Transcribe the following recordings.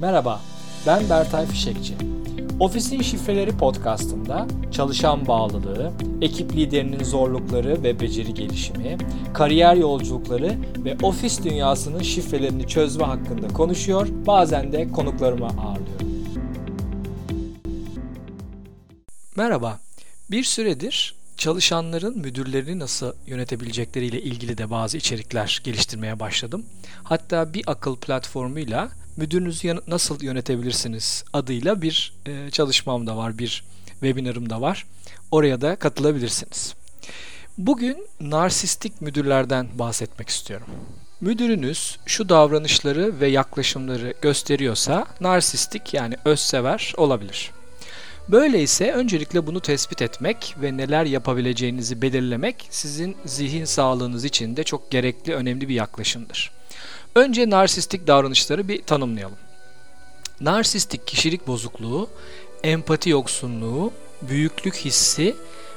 Merhaba, ben Bertay Fişekçi. Ofisin Şifreleri podcastında çalışan bağlılığı, ekip liderinin zorlukları ve beceri gelişimi, kariyer yolculukları ve ofis dünyasının şifrelerini çözme hakkında konuşuyor, bazen de konuklarımı ağırlıyorum. Merhaba, bir süredir çalışanların müdürlerini nasıl yönetebilecekleriyle ilgili de bazı içerikler geliştirmeye başladım. Hatta bir akıl platformuyla müdürünüzü nasıl yönetebilirsiniz adıyla bir e, çalışmam da var, bir webinarım da var. Oraya da katılabilirsiniz. Bugün narsistik müdürlerden bahsetmek istiyorum. Müdürünüz şu davranışları ve yaklaşımları gösteriyorsa narsistik yani özsever olabilir. Böyleyse öncelikle bunu tespit etmek ve neler yapabileceğinizi belirlemek sizin zihin sağlığınız için de çok gerekli, önemli bir yaklaşımdır. Önce narsistik davranışları bir tanımlayalım. Narsistik kişilik bozukluğu, empati yoksunluğu, büyüklük hissi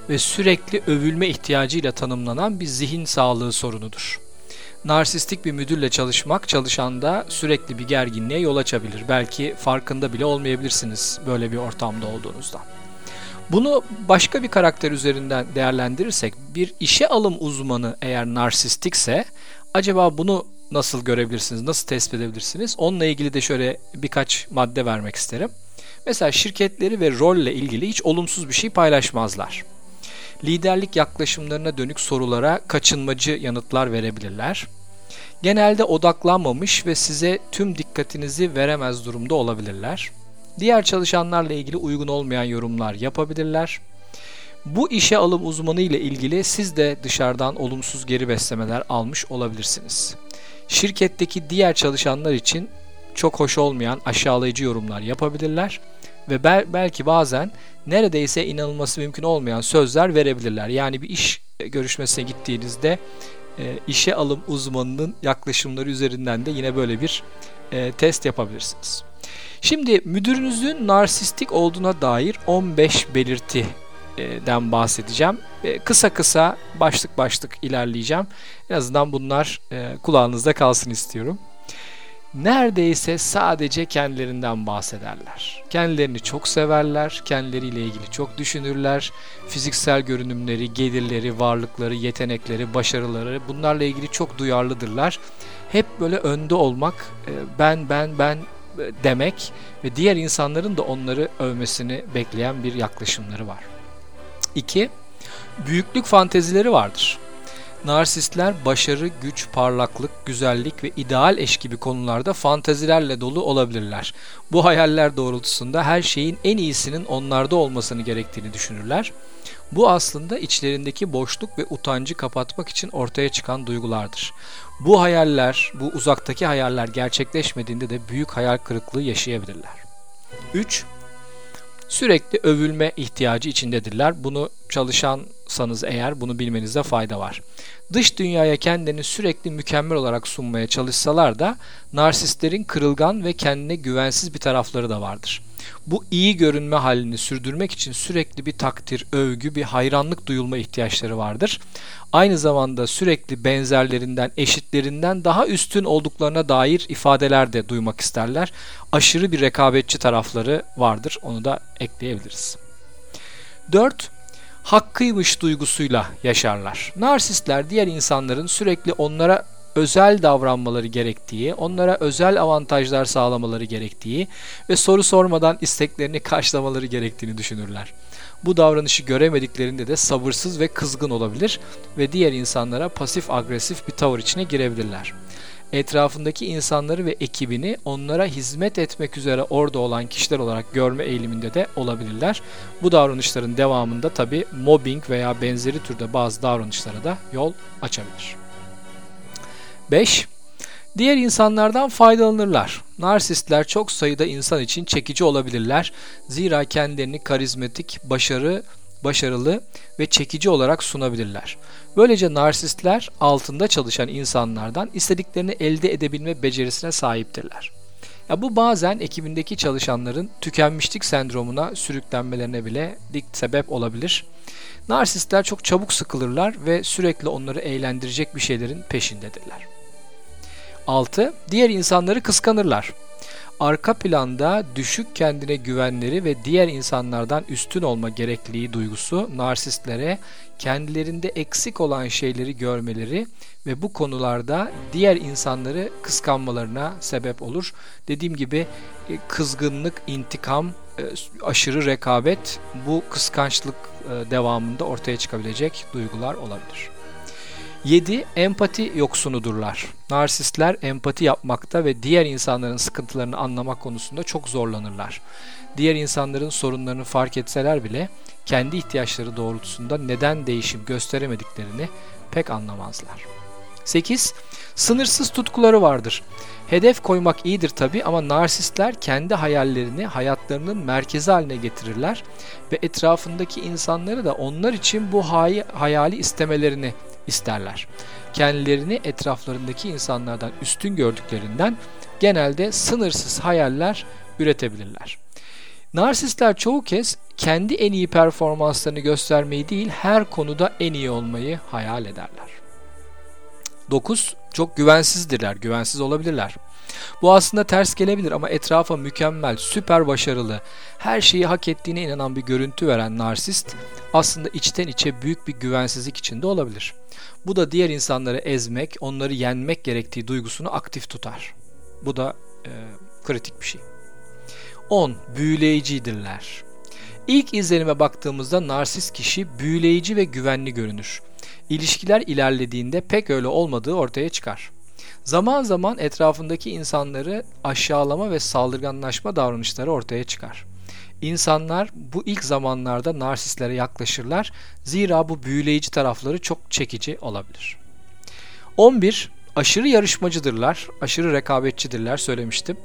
ve sürekli övülme ihtiyacıyla tanımlanan bir zihin sağlığı sorunudur. Narsistik bir müdürle çalışmak çalışanda sürekli bir gerginliğe yol açabilir. Belki farkında bile olmayabilirsiniz böyle bir ortamda olduğunuzda. Bunu başka bir karakter üzerinden değerlendirirsek bir işe alım uzmanı eğer narsistikse acaba bunu nasıl görebilirsiniz, nasıl tespit edebilirsiniz? Onunla ilgili de şöyle birkaç madde vermek isterim. Mesela şirketleri ve rolle ilgili hiç olumsuz bir şey paylaşmazlar. Liderlik yaklaşımlarına dönük sorulara kaçınmacı yanıtlar verebilirler. Genelde odaklanmamış ve size tüm dikkatinizi veremez durumda olabilirler. Diğer çalışanlarla ilgili uygun olmayan yorumlar yapabilirler. Bu işe alım uzmanı ile ilgili siz de dışarıdan olumsuz geri beslemeler almış olabilirsiniz. Şirketteki diğer çalışanlar için çok hoş olmayan aşağılayıcı yorumlar yapabilirler ve bel- belki bazen neredeyse inanılması mümkün olmayan sözler verebilirler. Yani bir iş görüşmesine gittiğinizde e, işe alım uzmanının yaklaşımları üzerinden de yine böyle bir e, test yapabilirsiniz. Şimdi müdürünüzün narsistik olduğuna dair 15 belirti den bahsedeceğim. Kısa kısa başlık başlık ilerleyeceğim. En azından bunlar kulağınızda kalsın istiyorum. Neredeyse sadece kendilerinden bahsederler. Kendilerini çok severler, kendileriyle ilgili çok düşünürler. Fiziksel görünümleri, gelirleri, varlıkları, yetenekleri, başarıları bunlarla ilgili çok duyarlıdırlar. Hep böyle önde olmak, ben ben ben demek ve diğer insanların da onları övmesini bekleyen bir yaklaşımları var. 2. Büyüklük fantezileri vardır. Narsistler başarı, güç, parlaklık, güzellik ve ideal eş gibi konularda fantezilerle dolu olabilirler. Bu hayaller doğrultusunda her şeyin en iyisinin onlarda olmasını gerektiğini düşünürler. Bu aslında içlerindeki boşluk ve utancı kapatmak için ortaya çıkan duygulardır. Bu hayaller, bu uzaktaki hayaller gerçekleşmediğinde de büyük hayal kırıklığı yaşayabilirler. 3. Sürekli övülme ihtiyacı içindedirler. Bunu çalışansanız eğer bunu bilmenizde fayda var. Dış dünyaya kendini sürekli mükemmel olarak sunmaya çalışsalar da narsistlerin kırılgan ve kendine güvensiz bir tarafları da vardır. Bu iyi görünme halini sürdürmek için sürekli bir takdir, övgü, bir hayranlık duyulma ihtiyaçları vardır. Aynı zamanda sürekli benzerlerinden, eşitlerinden daha üstün olduklarına dair ifadeler de duymak isterler. Aşırı bir rekabetçi tarafları vardır. Onu da ekleyebiliriz. 4 hakkıymış duygusuyla yaşarlar. Narsistler diğer insanların sürekli onlara özel davranmaları gerektiği, onlara özel avantajlar sağlamaları gerektiği ve soru sormadan isteklerini karşılamaları gerektiğini düşünürler. Bu davranışı göremediklerinde de sabırsız ve kızgın olabilir ve diğer insanlara pasif agresif bir tavır içine girebilirler. Etrafındaki insanları ve ekibini onlara hizmet etmek üzere orada olan kişiler olarak görme eğiliminde de olabilirler. Bu davranışların devamında tabi mobbing veya benzeri türde bazı davranışlara da yol açabilir. 5. Diğer insanlardan faydalanırlar. Narsistler çok sayıda insan için çekici olabilirler. Zira kendilerini karizmatik, başarı, başarılı ve çekici olarak sunabilirler. Böylece narsistler altında çalışan insanlardan istediklerini elde edebilme becerisine sahiptirler. Ya bu bazen ekibindeki çalışanların tükenmişlik sendromuna sürüklenmelerine bile dik sebep olabilir. Narsistler çok çabuk sıkılırlar ve sürekli onları eğlendirecek bir şeylerin peşindedirler. 6. Diğer insanları kıskanırlar. arka planda düşük kendine güvenleri ve diğer insanlardan üstün olma gerekliliği duygusu narsistlere kendilerinde eksik olan şeyleri görmeleri ve bu konularda diğer insanları kıskanmalarına sebep olur. Dediğim gibi e, kızgınlık, intikam, e, aşırı rekabet bu kıskançlık e, devamında ortaya çıkabilecek duygular olabilir. 7. Empati yoksunudurlar. Narsistler empati yapmakta ve diğer insanların sıkıntılarını anlamak konusunda çok zorlanırlar. Diğer insanların sorunlarını fark etseler bile kendi ihtiyaçları doğrultusunda neden değişim gösteremediklerini pek anlamazlar. 8. Sınırsız tutkuları vardır. Hedef koymak iyidir tabi ama narsistler kendi hayallerini hayatlarının merkezi haline getirirler ve etrafındaki insanları da onlar için bu hay hayali istemelerini isterler. Kendilerini etraflarındaki insanlardan üstün gördüklerinden genelde sınırsız hayaller üretebilirler. Narsistler çoğu kez kendi en iyi performanslarını göstermeyi değil her konuda en iyi olmayı hayal ederler. 9. Çok güvensizdirler, güvensiz olabilirler. Bu aslında ters gelebilir ama etrafa mükemmel, süper başarılı, her şeyi hak ettiğine inanan bir görüntü veren narsist aslında içten içe büyük bir güvensizlik içinde olabilir. Bu da diğer insanları ezmek, onları yenmek gerektiği duygusunu aktif tutar. Bu da e, kritik bir şey. 10. Büyüleyicidirler. İlk izlenime baktığımızda narsist kişi büyüleyici ve güvenli görünür. İlişkiler ilerlediğinde pek öyle olmadığı ortaya çıkar. Zaman zaman etrafındaki insanları aşağılama ve saldırganlaşma davranışları ortaya çıkar. İnsanlar bu ilk zamanlarda narsistlere yaklaşırlar. Zira bu büyüleyici tarafları çok çekici olabilir. 11. Aşırı yarışmacıdırlar, aşırı rekabetçidirler söylemiştim.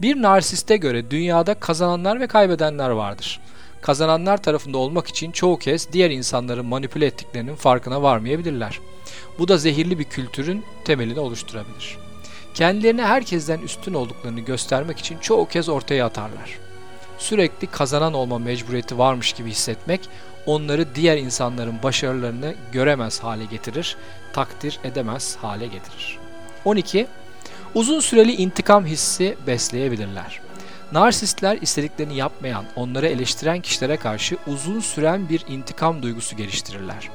Bir narsiste göre dünyada kazananlar ve kaybedenler vardır. Kazananlar tarafında olmak için çoğu kez diğer insanları manipüle ettiklerinin farkına varmayabilirler. Bu da zehirli bir kültürün temelini oluşturabilir. Kendilerine herkesten üstün olduklarını göstermek için çoğu kez ortaya atarlar. Sürekli kazanan olma mecburiyeti varmış gibi hissetmek onları diğer insanların başarılarını göremez hale getirir, takdir edemez hale getirir. 12. Uzun süreli intikam hissi besleyebilirler. Narsistler istediklerini yapmayan, onları eleştiren kişilere karşı uzun süren bir intikam duygusu geliştirirler.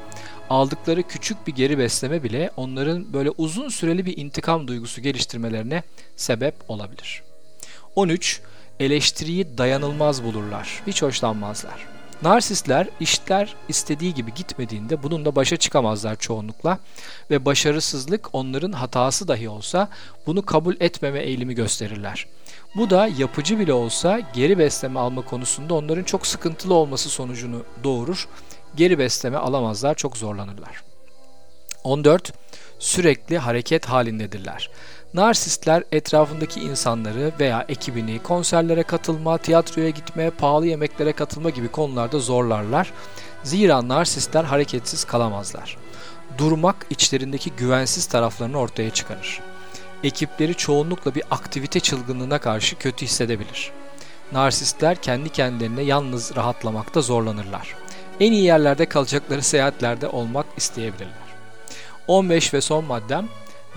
Aldıkları küçük bir geri besleme bile onların böyle uzun süreli bir intikam duygusu geliştirmelerine sebep olabilir. 13. Eleştiriyi dayanılmaz bulurlar. Hiç hoşlanmazlar. Narsistler işler istediği gibi gitmediğinde bununla başa çıkamazlar çoğunlukla ve başarısızlık onların hatası dahi olsa bunu kabul etmeme eğilimi gösterirler. Bu da yapıcı bile olsa geri besleme alma konusunda onların çok sıkıntılı olması sonucunu doğurur. Geri besleme alamazlar, çok zorlanırlar. 14. Sürekli hareket halindedirler. Narsistler etrafındaki insanları veya ekibini konserlere katılma, tiyatroya gitme, pahalı yemeklere katılma gibi konularda zorlarlar. Zira narsistler hareketsiz kalamazlar. Durmak içlerindeki güvensiz taraflarını ortaya çıkarır. Ekipleri çoğunlukla bir aktivite çılgınlığına karşı kötü hissedebilir. Narsistler kendi kendilerine yalnız rahatlamakta zorlanırlar. En iyi yerlerde kalacakları seyahatlerde olmak isteyebilirler. 15 ve son maddem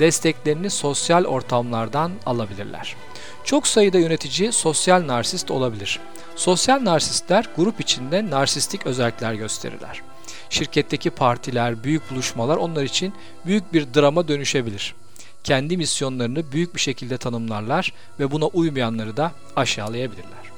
desteklerini sosyal ortamlardan alabilirler. Çok sayıda yönetici sosyal narsist olabilir. Sosyal narsistler grup içinde narsistik özellikler gösterirler. Şirketteki partiler, büyük buluşmalar onlar için büyük bir drama dönüşebilir. Kendi misyonlarını büyük bir şekilde tanımlarlar ve buna uymayanları da aşağılayabilirler.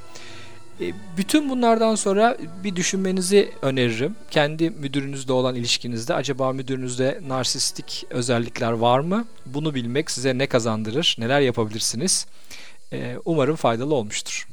E, bütün bunlardan sonra bir düşünmenizi öneririm. Kendi müdürünüzle olan ilişkinizde acaba müdürünüzde narsistik özellikler var mı? Bunu bilmek size ne kazandırır? Neler yapabilirsiniz? E, umarım faydalı olmuştur.